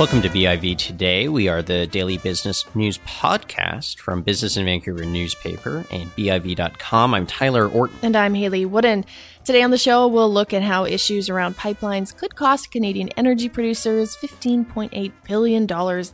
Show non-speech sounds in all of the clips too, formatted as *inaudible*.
Welcome to BIV Today. We are the daily business news podcast from Business in Vancouver newspaper and BIV.com. I'm Tyler Orton. And I'm Hayley Woodin. Today on the show, we'll look at how issues around pipelines could cost Canadian energy producers $15.8 billion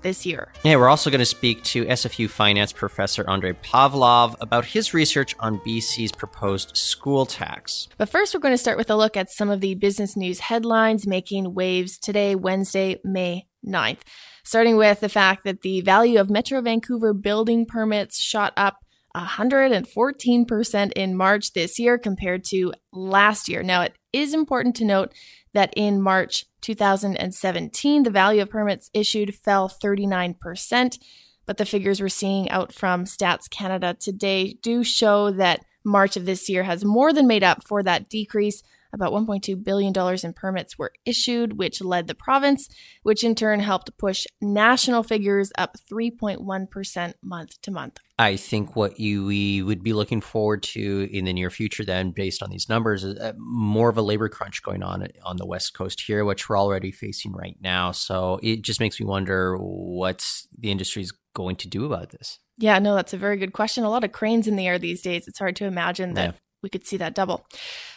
this year. Yeah, we're also going to speak to SFU finance professor Andre Pavlov about his research on BC's proposed school tax. But first, we're going to start with a look at some of the business news headlines making waves today, Wednesday, May 9th. Starting with the fact that the value of Metro Vancouver building permits shot up 114% in March this year compared to last year. Now, it is important to note that in March 2017, the value of permits issued fell 39%, but the figures we're seeing out from Stats Canada today do show that March of this year has more than made up for that decrease about $1.2 billion in permits were issued, which led the province, which in turn helped push national figures up 3.1% month to month. I think what you we would be looking forward to in the near future, then, based on these numbers, is uh, more of a labor crunch going on on the west coast here, which we're already facing right now. So it just makes me wonder what the industry is going to do about this. Yeah, no, that's a very good question. A lot of cranes in the air these days. It's hard to imagine that yeah we could see that double.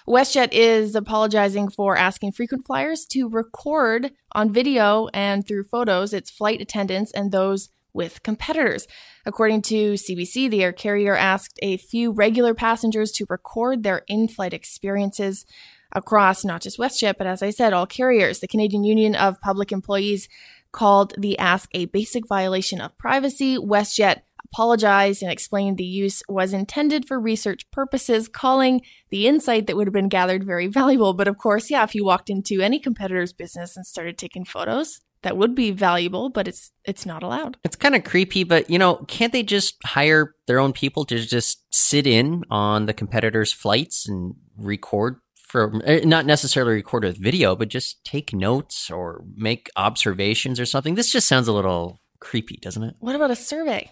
WestJet is apologizing for asking frequent flyers to record on video and through photos its flight attendants and those with competitors. According to CBC, the air carrier asked a few regular passengers to record their in flight experiences across not just WestJet, but as I said, all carriers. The Canadian Union of Public Employees called the ask a basic violation of privacy. WestJet apologized and explained the use was intended for research purposes, calling the insight that would have been gathered very *laughs* valuable. But of course, yeah, if you walked into any competitor's business and started taking photos, that would be valuable, but it's it's not allowed. It's kind of creepy, but you know, can't they just hire their own people to just sit in on the competitors' flights and record for eh, not necessarily record with video, but just take notes or make observations or something? This just sounds a little creepy, doesn't it? What about a survey?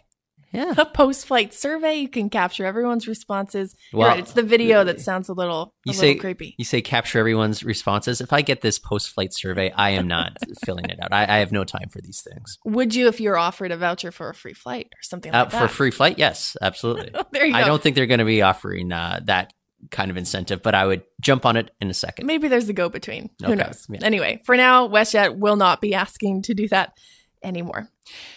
Yeah. A post flight survey. You can capture everyone's responses. Well, right, it's the video that sounds a little, you a say, little creepy. You say capture everyone's responses. If I get this post flight survey, I am not *laughs* filling it out. I, I, have no time for these things. Would you if you're offered a voucher for a free flight or something uh, that? For free flight? Yes, absolutely. *laughs* there you go. I don't think they're going to be offering uh, that kind of incentive, but I would jump on it in a second. Maybe there's a go between. Who knows? Yeah. Anyway, for now, WestJet will not be asking to do that anymore.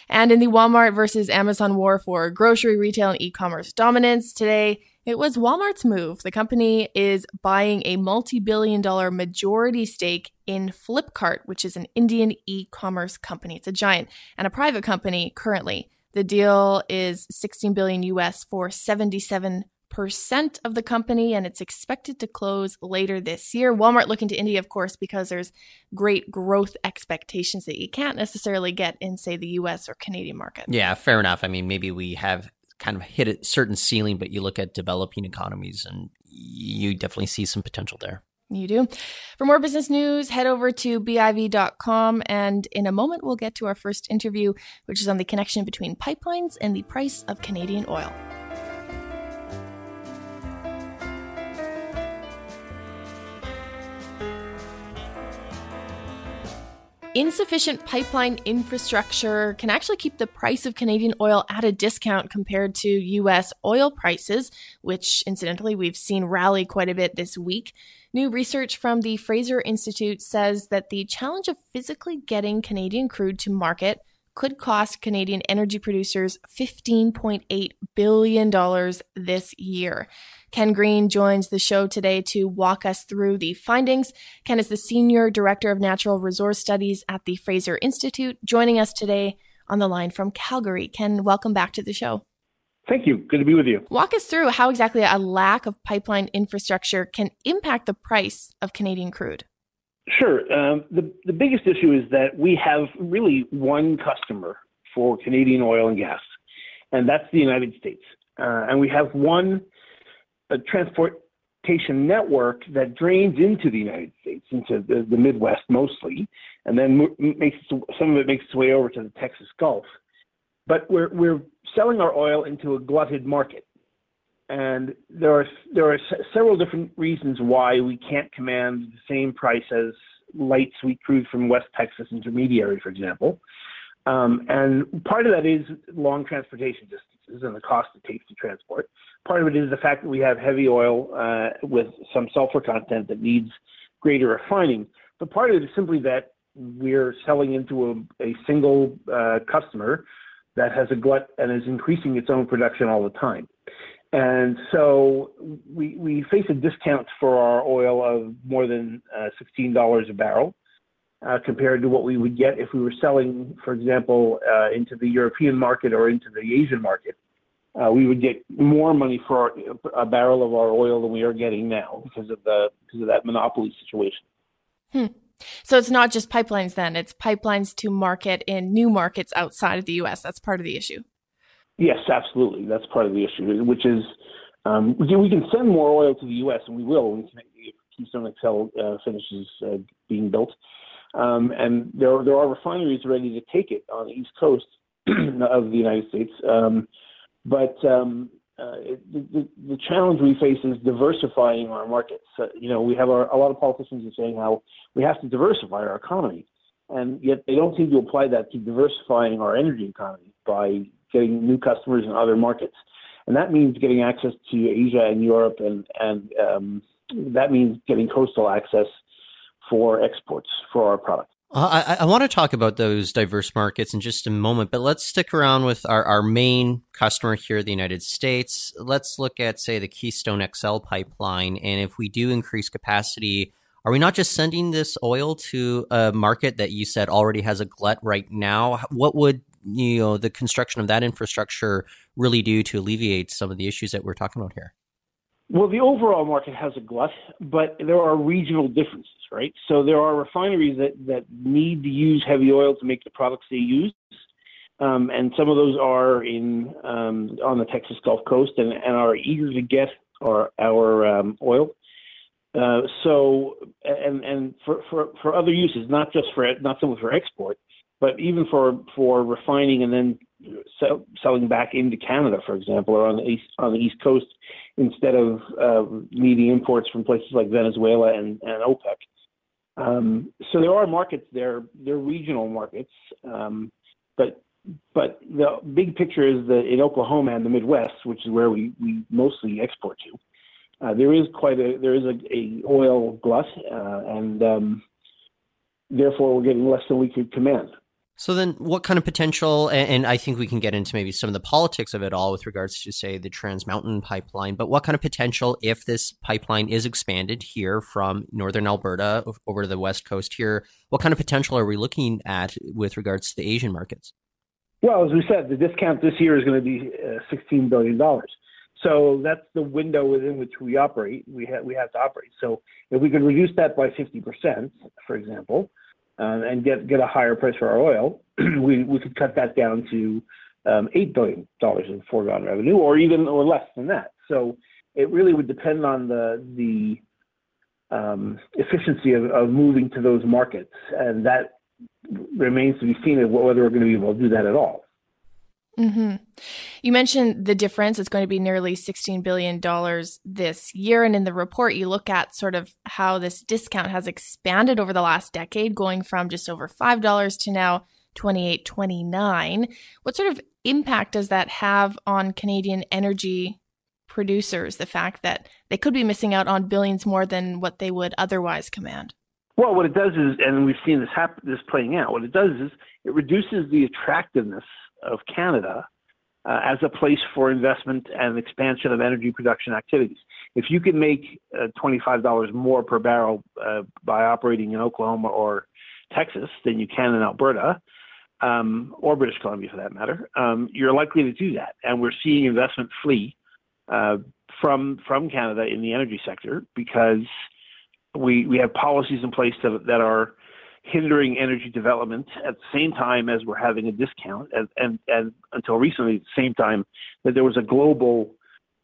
And in the Walmart versus Amazon war for grocery retail and e commerce dominance, today it was Walmart's move. The company is buying a multi billion dollar majority stake in Flipkart, which is an Indian e commerce company. It's a giant and a private company currently. The deal is 16 billion US for 77 percent of the company, and it's expected to close later this year. Walmart looking to India, of course, because there's great growth expectations that you can't necessarily get in, say, the US or Canadian market. Yeah, fair enough. I mean, maybe we have kind of hit a certain ceiling, but you look at developing economies and you definitely see some potential there. You do. For more business news, head over to BIV.com. And in a moment, we'll get to our first interview, which is on the connection between pipelines and the price of Canadian oil. Insufficient pipeline infrastructure can actually keep the price of Canadian oil at a discount compared to US oil prices, which incidentally we've seen rally quite a bit this week. New research from the Fraser Institute says that the challenge of physically getting Canadian crude to market could cost Canadian energy producers $15.8 billion this year. Ken Green joins the show today to walk us through the findings. Ken is the Senior Director of Natural Resource Studies at the Fraser Institute, joining us today on the line from Calgary. Ken, welcome back to the show. Thank you. Good to be with you. Walk us through how exactly a lack of pipeline infrastructure can impact the price of Canadian crude. Sure. Um, the, the biggest issue is that we have really one customer for Canadian oil and gas, and that's the United States. Uh, and we have one uh, transportation network that drains into the United States, into the, the Midwest mostly, and then makes some of it makes its way over to the Texas Gulf. But we're we're selling our oil into a glutted market, and there are there are several different reasons why we can't command the same price as light sweet crude from West Texas intermediary, for example. Um, and part of that is long transportation distances and the cost it takes to transport. Part of it is the fact that we have heavy oil uh, with some sulfur content that needs greater refining. But part of it is simply that we're selling into a, a single uh, customer that has a glut and is increasing its own production all the time. And so we, we face a discount for our oil of more than uh, $16 a barrel uh, compared to what we would get if we were selling, for example, uh, into the European market or into the Asian market. Uh, we would get more money for our, a barrel of our oil than we are getting now because of the because of that monopoly situation. Hmm. So it's not just pipelines then; it's pipelines to market in new markets outside of the U.S. That's part of the issue. Yes, absolutely. That's part of the issue, which is um, we, can, we can send more oil to the U.S. and we will when Keystone XL uh, finishes uh, being built. Um, and there, there are refineries ready to take it on the East Coast *clears throat* of the United States. Um, but um, uh, it, the, the, challenge we face is diversifying our markets. Uh, you know, we have our, a lot of politicians are saying how we have to diversify our economy, and yet they don't seem to apply that to diversifying our energy economy by getting new customers in other markets. And that means getting access to Asia and Europe, and, and um, that means getting coastal access for exports for our products. Uh, I, I, want to talk about those diverse markets in just a moment, but let's stick around with our, our main customer here the United States. Let's look at, say, the Keystone XL pipeline. And if we do increase capacity, are we not just sending this oil to a market that you said already has a glut right now? What would you know the construction of that infrastructure really do to alleviate some of the issues that we're talking about here? Well, the overall market has a glut, but there are regional differences, right? So there are refineries that, that need to use heavy oil to make the products they use. Um, and some of those are in um, on the Texas Gulf Coast and, and are eager to get our, our um, oil. Uh, so, and and for, for, for other uses, not just for not so much for export, but even for for refining and then sell, selling back into Canada, for example, or on the east on the east coast, instead of uh, needing imports from places like Venezuela and, and OPEC. Um, so there are markets there. They're regional markets, um, but but the big picture is that in Oklahoma and the Midwest, which is where we, we mostly export to, uh, there is quite a there is a, a oil glut, uh, and um, therefore we're getting less than we could command. So then, what kind of potential? And, I think we can get into maybe some of the politics of it all with regards to, say, the Trans Mountain pipeline. But what kind of potential, if this pipeline is expanded here from northern Alberta over to the west coast here, what kind of potential are we looking at with regards to the Asian markets? Well, as we said, the discount this year is going to be uh, $16 billion. So that's the window within which we operate. We have we have to operate. So if we could reduce that by 50%, for example, uh, and get get a higher price for our oil, *clears throat* we we could cut that down to um, eight billion dollars in foregone revenue, or even or less than that. So it really would depend on the the um, efficiency of, of moving to those markets, and that remains to be seen whether we're going to be able to do that at all. Mm-hmm. You mentioned the difference. It's going to be nearly $16 billion this year. And in the report, you look at sort of how this discount has expanded over the last decade, going from just over $5 to now 28 29 What sort of impact does that have on Canadian energy producers? The fact that they could be missing out on billions more than what they would otherwise command? Well, what it does is, and we've seen this happen, this playing out. What it does is it reduces the attractiveness of Canada uh, as a place for investment and expansion of energy production activities. If you can make uh, $25 more per barrel uh, by operating in Oklahoma or Texas than you can in Alberta, um, or British Columbia for that matter, um, you're likely to do that. And we're seeing investment flee uh, from from Canada in the energy sector because we we have policies in place that, that are hindering energy development at the same time as we're having a discount, and, and, and until recently, at the same time that there was a global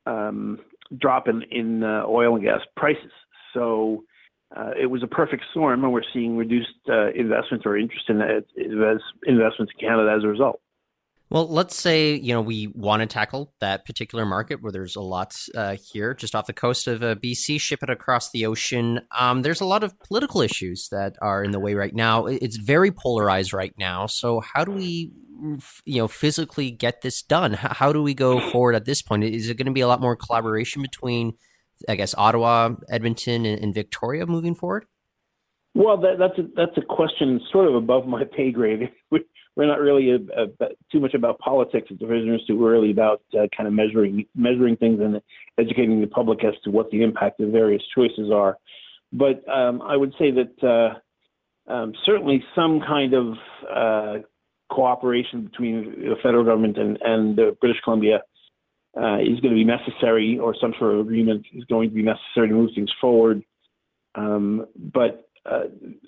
um, drop in, in uh, oil and gas prices. So uh, it was a perfect storm, and we're seeing reduced uh, investment or interest in investments in Canada as a result. Well, let's say you know we want to tackle that particular market where there's a lot uh, here, just off the coast of uh, BC, ship it across the ocean. Um, there's a lot of political issues that are in the way right now. It's very polarized right now. So how do we, you know, physically get this done? How do we go forward at this point? Is it going to be a lot more collaboration between, I guess, Ottawa, Edmonton, and, and Victoria moving forward? Well, that, that's a, that's a question sort of above my pay grade. *laughs* we're not really a, a, too much about politics at the Fraser Institute. We're really about uh, kind of measuring measuring things and educating the public as to what the impact of various choices are. But um, I would say that uh, um, certainly some kind of uh, cooperation between the federal government and, and British Columbia uh, is going to be necessary, or some sort of agreement is going to be necessary to move things forward. Um, but uh,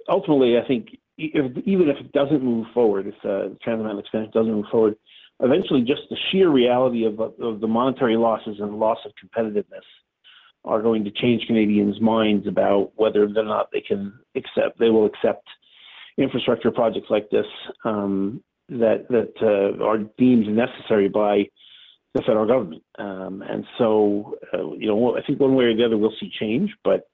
ultimately, I think if, even if it doesn't move forward, if uh, the Trans Mountain expansion doesn't move forward, eventually just the sheer reality of, of the monetary losses and loss of competitiveness are going to change Canadians' minds about whether or not they can accept, they will accept infrastructure projects like this um, that that uh, are deemed necessary by the federal government. Um, and so, uh, you know, I think one way or the other we'll see change, but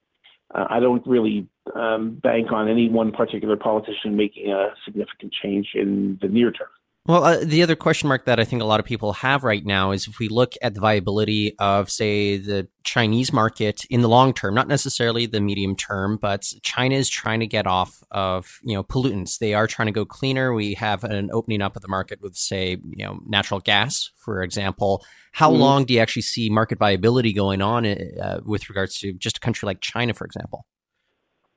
uh, I don't really um, bank on any one particular politician making a significant change in the near term. Well, uh, the other question mark that I think a lot of people have right now is if we look at the viability of, say, the Chinese market in the long term, not necessarily the medium term, but China is trying to get off of you know pollutants. They are trying to go cleaner. We have an opening up of the market with, say, you know, natural gas, for example. How mm-hmm. long do you actually see market viability going on uh, with regards to just a country like China, for example?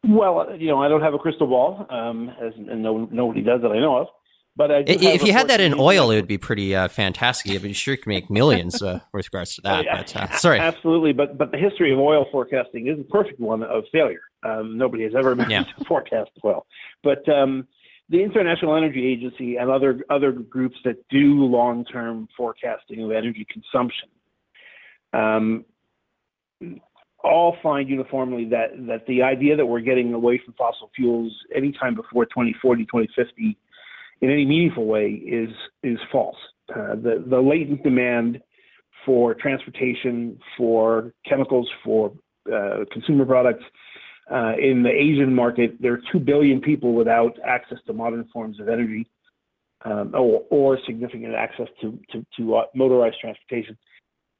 Well, you know, I don't have a crystal ball, um, as, and no, nobody does that I know of. But if you had that in oil, it would be pretty uh, fantastic. I'd sure you could make millions uh, with regards to that. *laughs* But, uh, sorry, absolutely. But but the history of oil forecasting is a perfect one of failure. Um, nobody has ever managed yeah. to forecast well. But um, the International Energy Agency and other other groups that do long term forecasting of energy consumption um, all find uniformly that that the idea that we're getting away from fossil fuels anytime before 2040, 2050 in any meaningful way is is false. Uh, the the latent demand for transportation, for chemicals, for uh, consumer products uh, in the Asian market, there are two billion people without access to modern forms of energy um, or, or, significant access to to, to uh, motorized transportation.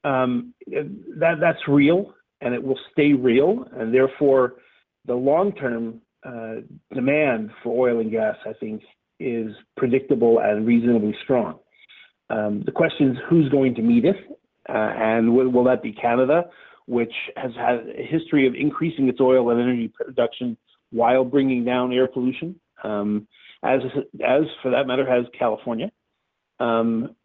Um, that that's real and it will stay real. And therefore, the long term uh, demand for oil and gas, I think, is predictable and reasonably strong. Um, the question is who's going to meet it, uh, and will, will, that be Canada, which has had a history of increasing its oil and energy production while bringing down air pollution, um, as as for that matter has California. Um,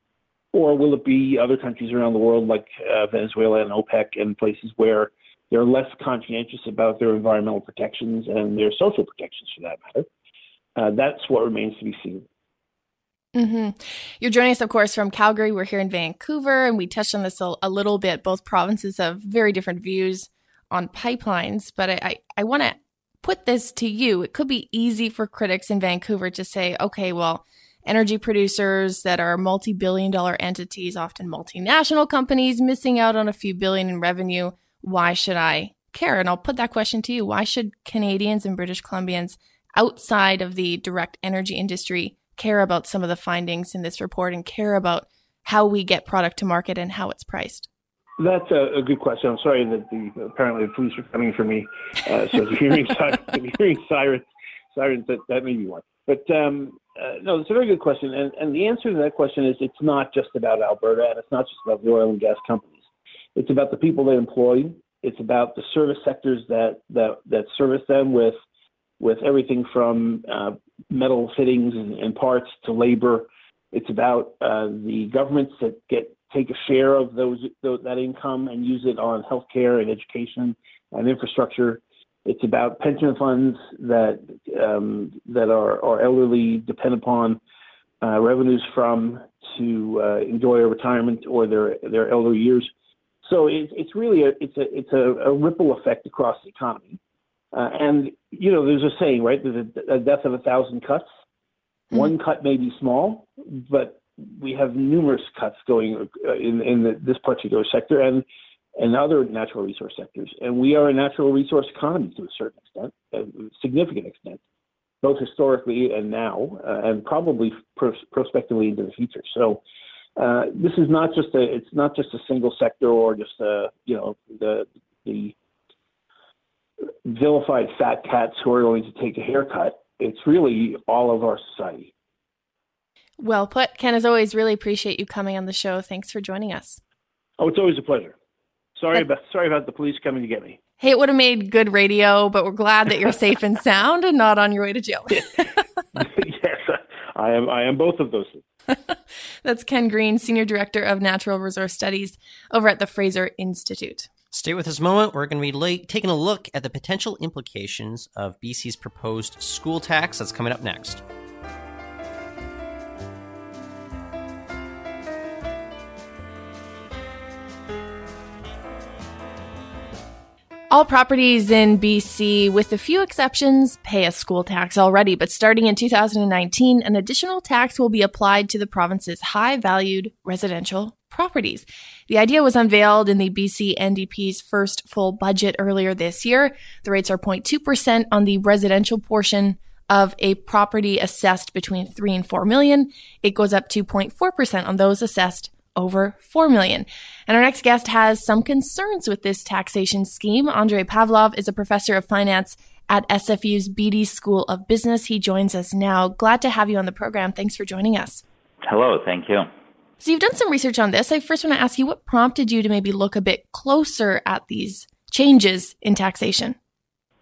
or will it be other countries around the world like uh, Venezuela and OPEC and places where they're less conscientious about their environmental protections and their social protections for that matter? Uh, that's what remains to be seen. Mm-hmm. You're joining us, of course, from Calgary. We're here in Vancouver, and we touched on this a, a little bit. Both provinces have very different views on pipelines, but I, I, I want to put this to you. It could be easy for critics in Vancouver to say, okay, well, energy producers that are multi billion dollar entities, often multinational companies, missing out on a few billion in revenue. Why should I care? And I'll put that question to you. Why should Canadians and British Columbians outside of the direct energy industry care about some of the findings in this report and care about how we get product to market and how it's priced? That's a, a good question. I'm sorry that the apparently the police are coming for me. Uh, so hearing, if *laughs* hearing sirens, sirens that, that may be one. But um, uh, no, it's a very good question, and, and the answer to that question is it's not just about Alberta, and it's not just about the oil and gas companies. It's about the people they employ. It's about the service sectors that that that service them with with everything from uh, metal fittings and, and, parts to labor. It's about uh, the governments that get take a share of those, those that income and use it on healthcare and education and infrastructure. It's about pension funds that um, that are, are elderly depend upon uh, revenues from to uh, enjoy a retirement or their their elder years. So it's it's really a it's a it's a, a ripple effect across the economy. Uh, and you know, there's a saying, right? There's a, a death of a thousand cuts. Mm-hmm. One cut may be small, but we have numerous cuts going uh, in in the, this particular sector and and other natural resource sectors. And we are a natural resource economy to a certain extent, a significant extent, both historically and now, uh, and probably pros- prospectively into the future. So. Uh, this is not just a it's not just a single sector or just a you know the the vilified fat cats who are going to take a haircut. It's really all of our society. Well put. Ken, as always, really appreciate you coming on the show. Thanks for joining us. Oh, it's always a pleasure. Sorry about sorry about the police coming to get me. Hey, it would have made good radio, but we're glad that you're safe and sound and not on your way to jail. *laughs* yes, I am. I am both of those. *laughs* That's Ken Green, Senior Director of Natural Resource Studies over at the Fraser Institute. Stay with us a moment. We're going to be taking a look at the potential implications of BC's proposed school tax. That's coming up next. All properties in BC, with a few exceptions, pay a school tax already, but starting in 2019, an additional tax will be applied to the province's high valued residential properties. The idea was unveiled in the BC NDP's first full budget earlier this year. The rates are 0.2% on the residential portion of a property assessed between 3 and 4 million. It goes up to 0.4% on those assessed over 4 million. And our next guest has some concerns with this taxation scheme. Andrei Pavlov is a professor of finance at SFU's Beedie School of Business. He joins us now. Glad to have you on the program. Thanks for joining us. Hello, thank you. So you've done some research on this. I first want to ask you what prompted you to maybe look a bit closer at these changes in taxation?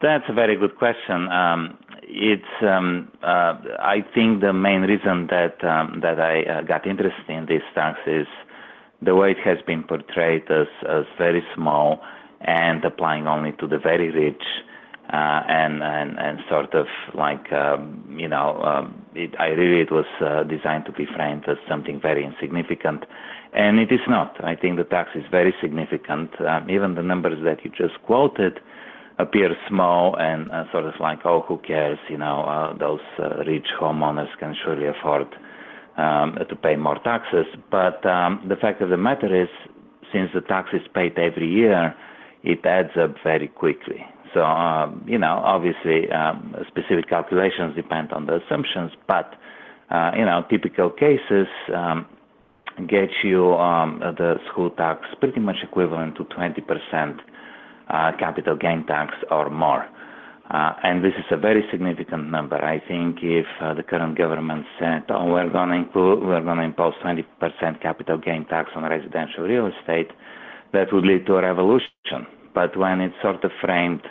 That's a very good question. Um, it's um, uh, I think the main reason that um, that I uh, got interested in this tax is the way it has been portrayed as, as very small and applying only to the very rich and, and and sort of like um, you know um, it, I really it was uh, designed to be framed as something very insignificant, and it is not. I think the tax is very significant. Um, even the numbers that you just quoted appear small and uh, sort of like, oh, who cares? You know, uh, those uh, rich homeowners can surely afford um, to pay more taxes. But um, the fact of the matter is, since the tax is paid every year, it adds up very quickly. So, um, you know, obviously, um, specific calculations depend on the assumptions, but, uh, you know, typical cases um, get you the school tax pretty much equivalent to 20% uh, capital gain tax or more. Uh, and this is a very significant number. I think if the current government said, "Oh, we're going to impose 20% capital gain tax on residential real estate," that would lead to a revolution. But when it's sort of framed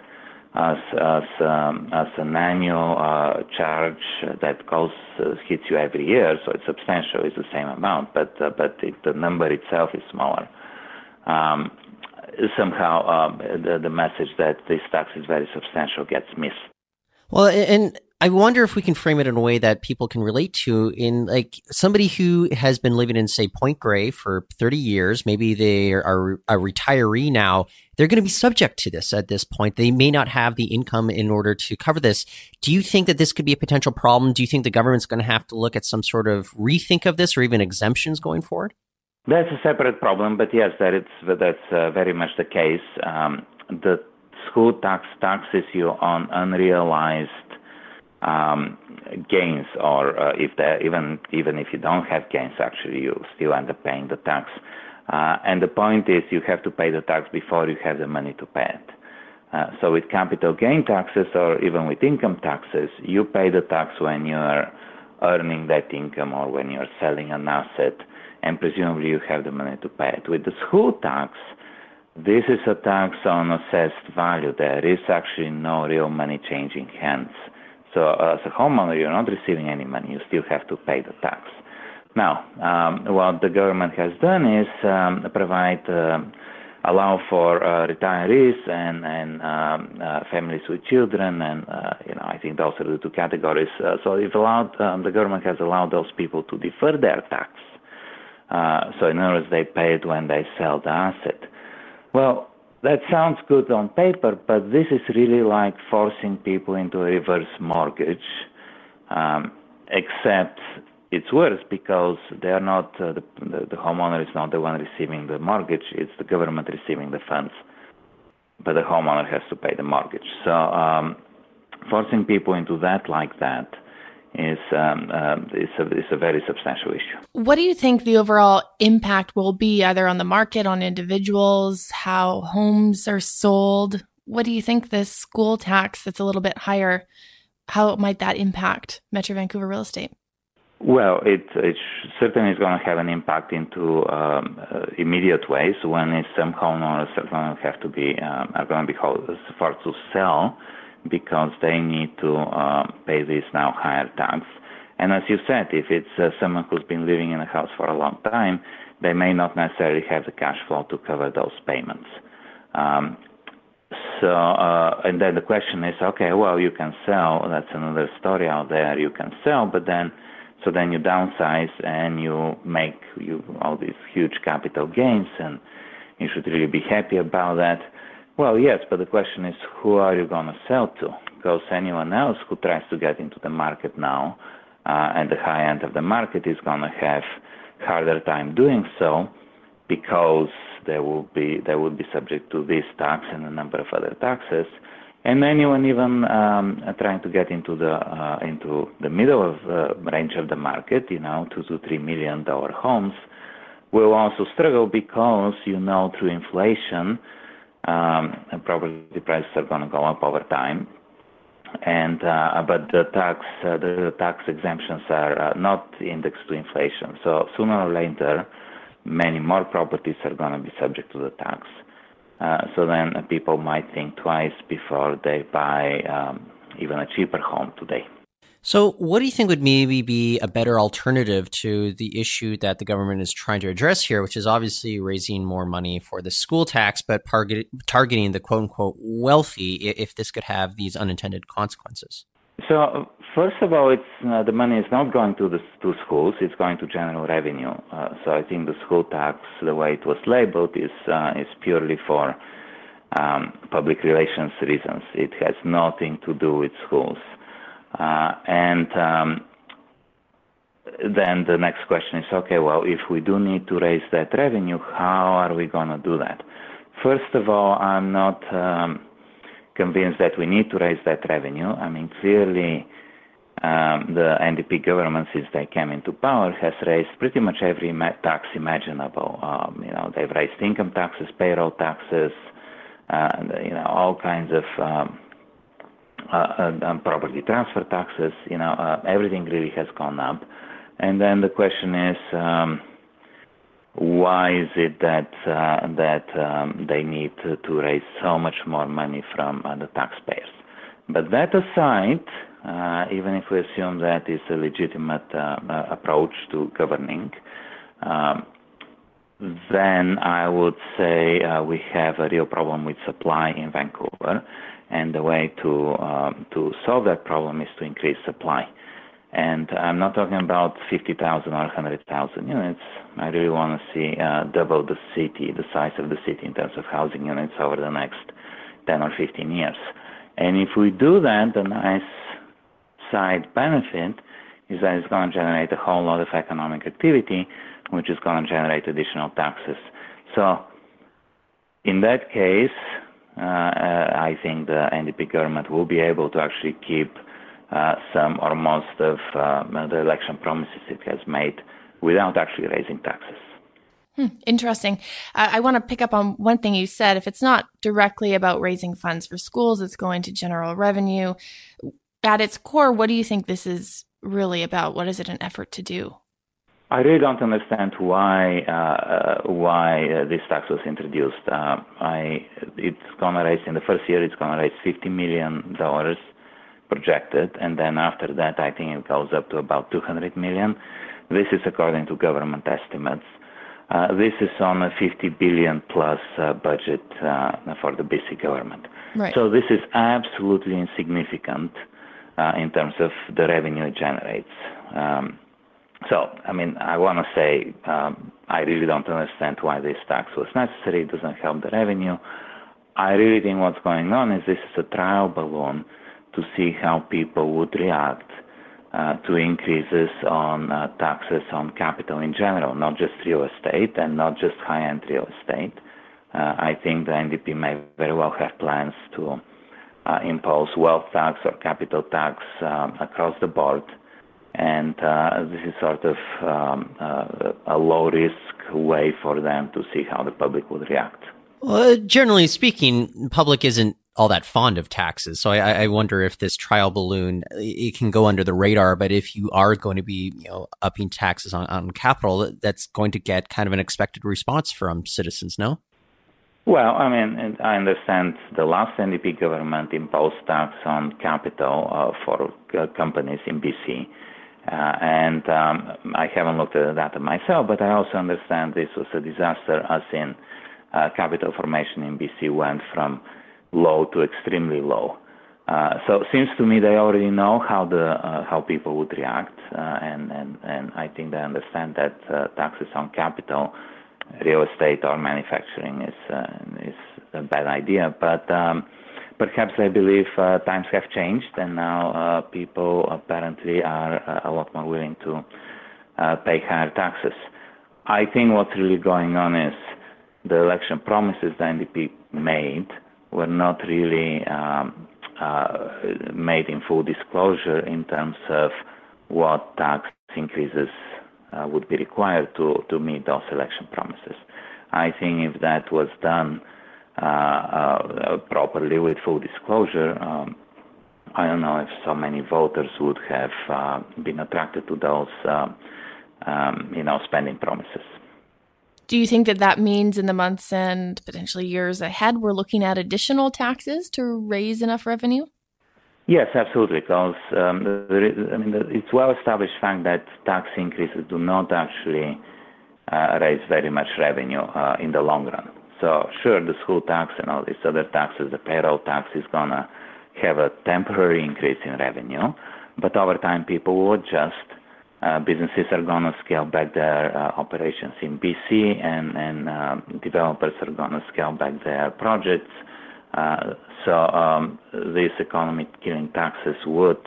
as as um, as an annual uh, charge that goes uh, hits you every year, so it's substantial. It's the same amount, but uh, the number itself is smaller. Um, somehow um, the, the message that this tax is very substantial gets missed. Well, and I wonder if we can frame it in a way that people can relate to in like somebody who has been living in, say, Point Grey for 30 years. Maybe they are a retiree now. They're going to be subject to this at this point. They may not have the income in order to cover this. Do you think that this could be a potential problem? Do you think the government's going to have to look at some sort of rethink of this or even exemptions going forward? That's a separate problem, but yes, that it's, that's uh, very much the case. Um, the school tax taxes you on unrealized gains, or uh, if even even if you don't have gains, actually you still end up paying the tax. Uh, and the point is, you have to pay the tax before you have the money to pay it. Uh, so with capital gain taxes, or even with income taxes, you pay the tax when you are earning that income or when you are selling an asset and presumably you have the money to pay it. With the school tax, this is a tax on assessed value. There is actually no real money changing hands. So as a homeowner, you're not receiving any money. You still have to pay the tax. Now, um, what the government has done is um, provide, uh, allow for uh, retirees and, and um, uh, families with children, and uh, you know, I think those are the two categories. Uh, so, if allowed, um, the government has allowed those people to defer their tax uh, so in other words, they pay it when they sell the asset. Well, that sounds good on paper, but this is really like forcing people into a reverse mortgage, um, except it's worse because they are not uh, the, the, homeowner is not the one receiving the mortgage; it's the government receiving the funds, but the homeowner has to pay the mortgage. So um, forcing people into that like that is um, uh, is, a, is a very substantial issue. What do you think the overall impact will be, either on the market, on individuals, how homes are sold? What do you think this school tax that's a little bit higher, how might that impact Metro Vancouver real estate? Well, it, it certainly is going to have an impact into um, uh, immediate ways when some homeowners are going to have to be um, are going to be forced to sell because they need to uh, pay this now higher tax. And as you said, if it's uh, someone who's been living in a house for a long time, they may not necessarily have the cash flow to cover those payments. Um, so, uh, and then the question is, okay, well, you can sell. That's another story out there. You can sell, but then so then you downsize and you make you all these huge capital gains, and you should really be happy about that. Well, yes, but the question is, who are you going to sell to? Because anyone else who tries to get into the market now, uh, at the high end of the market, is going to have harder time doing so, because they will be they will be subject to this tax and a number of other taxes and anyone even um, trying to get into the uh, into the middle of uh, range of the market, you know, two to three million dollar homes, will also struggle because you know through inflation, um, property prices are going to go up over time, and uh, but the tax uh, the tax exemptions are uh, not indexed to inflation, so sooner or later, many more properties are going to be subject to the tax. Uh, so then people might think twice before they buy um, even a cheaper home today. So, what do you think would maybe be a better alternative to the issue that the government is trying to address here, which is obviously raising more money for the school tax, but target, targeting the quote unquote wealthy if this could have these unintended consequences? So, first of all, uh, the money is not going to the to schools; it's going to general revenue. Uh, so, I think the school tax, the way it was labeled, is uh, is purely for um, public relations reasons. It has nothing to do with schools. Uh, and um, then the next question is, okay, well, if we do need to raise that revenue, how are we going to do that? First of all, I'm not. Um, convinced that we need to raise that revenue. I mean, clearly, um, the NDP government, since they came into power, has raised pretty much every tax imaginable. You know, they've raised income taxes, payroll taxes, uh, you know, all kinds of property transfer taxes. You know, uh, everything really has gone up. And then the question is, um, why is it that uh, that um, they need to, raise so much more money from uh, the taxpayers? But that aside, uh, even if we assume that is a legitimate uh, uh, approach to governing, um, then I would say uh, we have a real problem with supply in Vancouver, and the way to um, to solve that problem is to increase supply. And I'm not talking about 50,000 or 100,000 units. I really want to see uh, double the city, the size of the city in terms of housing units over the next 10 or 15 years. And if we do that, the nice side benefit is that it's going to generate a whole lot of economic activity, which is going to generate additional taxes. So, in that case, uh, uh I think the NDP government will be able to actually keep uh, some or most of uh, the election promises it has made without actually raising taxes. Hmm, interesting. I want to pick up on one thing you said. If it's not directly about raising funds for schools, it's going to general revenue. At its core, what do you think this is really about? What is it an effort to do? I really don't understand why uh, uh why uh, this tax was introduced. Uh, I, it's going to raise in the first year. It's going to raise fifty million dollars projected, and then after that, I think it goes up to about 200 million. This is according to government estimates. Uh, this is on a 50 billion plus uh, budget uh, for the BC government. Right. So this is absolutely insignificant uh, in terms of the revenue it generates. Um, so, I mean, I want to say um, I really don't understand why this tax was necessary. It doesn't help the revenue. I really think what's going on is this is a trial balloon to see how people would react uh, to increases on uh, taxes on capital in general, not just real estate and not just high-end real estate. Uh, I think the NDP may very well have plans to uh, impose wealth tax or capital tax um, across the board. And uh, this is sort of um, uh, a low risk way for them to see how the public would react. Well, generally speaking, public isn't all that fond of taxes. So I, I, wonder if this trial balloon it can go under the radar. But if you are going to be you know upping taxes on, on capital, that's going to get kind of an expected response from citizens. No. Well, I mean, I understand the last NDP government imposed tax on capital uh, for uh, companies in BC. Uh, and um, I haven't looked at the data myself, but I also understand this was a disaster, as in uh, capital formation in BC went from low to extremely low. Uh, so it seems to me they already know how the uh, how people would react, and, and and I think they understand that taxes on capital real estate or manufacturing is uh, is a bad idea. But um, perhaps I believe uh, times have changed, and now uh, people apparently are uh, a lot more willing to uh, pay higher taxes. I think what's really going on is the election promises the NDP made were not really um, uh, made in full disclosure in terms of what tax increases would be required to, to meet those election promises. I think if that was done properly with full disclosure, um, I don't know if so many voters would have uh, been attracted to those, uh, um, you know, spending promises. Do you think that that means in the months and potentially years ahead, we're looking at additional taxes to raise enough revenue? Yes, absolutely. Because um, I mean, it's well-established fact that tax increases do not actually uh, raise very much revenue uh, in the long run. So sure, the school tax and all these other taxes, the payroll tax is gonna have a temporary increase in revenue, but over time people will adjust. Uh, businesses are gonna scale back their uh, operations in BC, and and uh, developers are gonna scale back their projects. Uh, so um, these economy-killing taxes would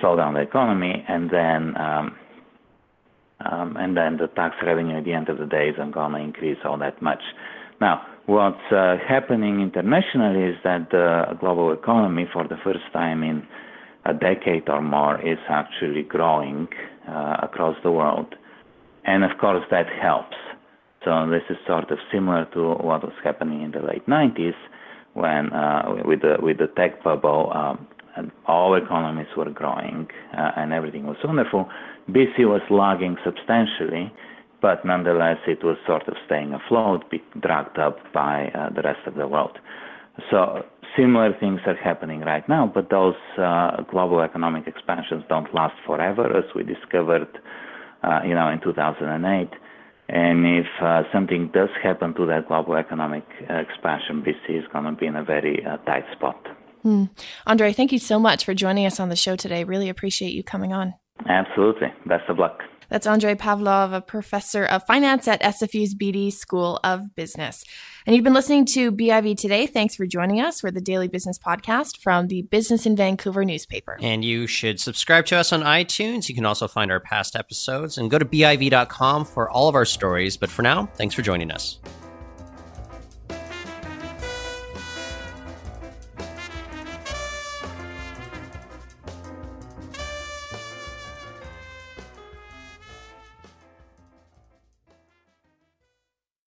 slow down the economy, and then um, um, and then the tax revenue at the end of the day isn't going to increase all that much. Now, what's uh, happening internationally is that the global economy, for the first time in a decade or more, is actually growing uh, across the world, and of course that helps. So this is sort of similar to what was happening in the late 90s when uh, with the with the tech bubble, um, all economies were growing uh, and everything was wonderful. BC was lagging substantially, but nonetheless it was sort of staying afloat, dragged up by uh, the rest of the world. So similar things are happening right now, but those uh, global economic expansions don't last forever, as we discovered, uh, you know, in 2008. And if uh, something does happen to that global economic uh, expansion, BC is going to be in a very uh, tight spot. Hmm. Andre, thank you so much for joining us on the show today. Really appreciate you coming on. Absolutely. Best of luck. That's Andre Pavlov, a professor of finance at SFU's Beedie School of Business. And you've been listening to BIV Today. Thanks for joining us. We're the daily business podcast from the Business in Vancouver newspaper. And you should subscribe to us on iTunes. You can also find our past episodes and go to BIV.com for all of our stories. But for now, thanks for joining us.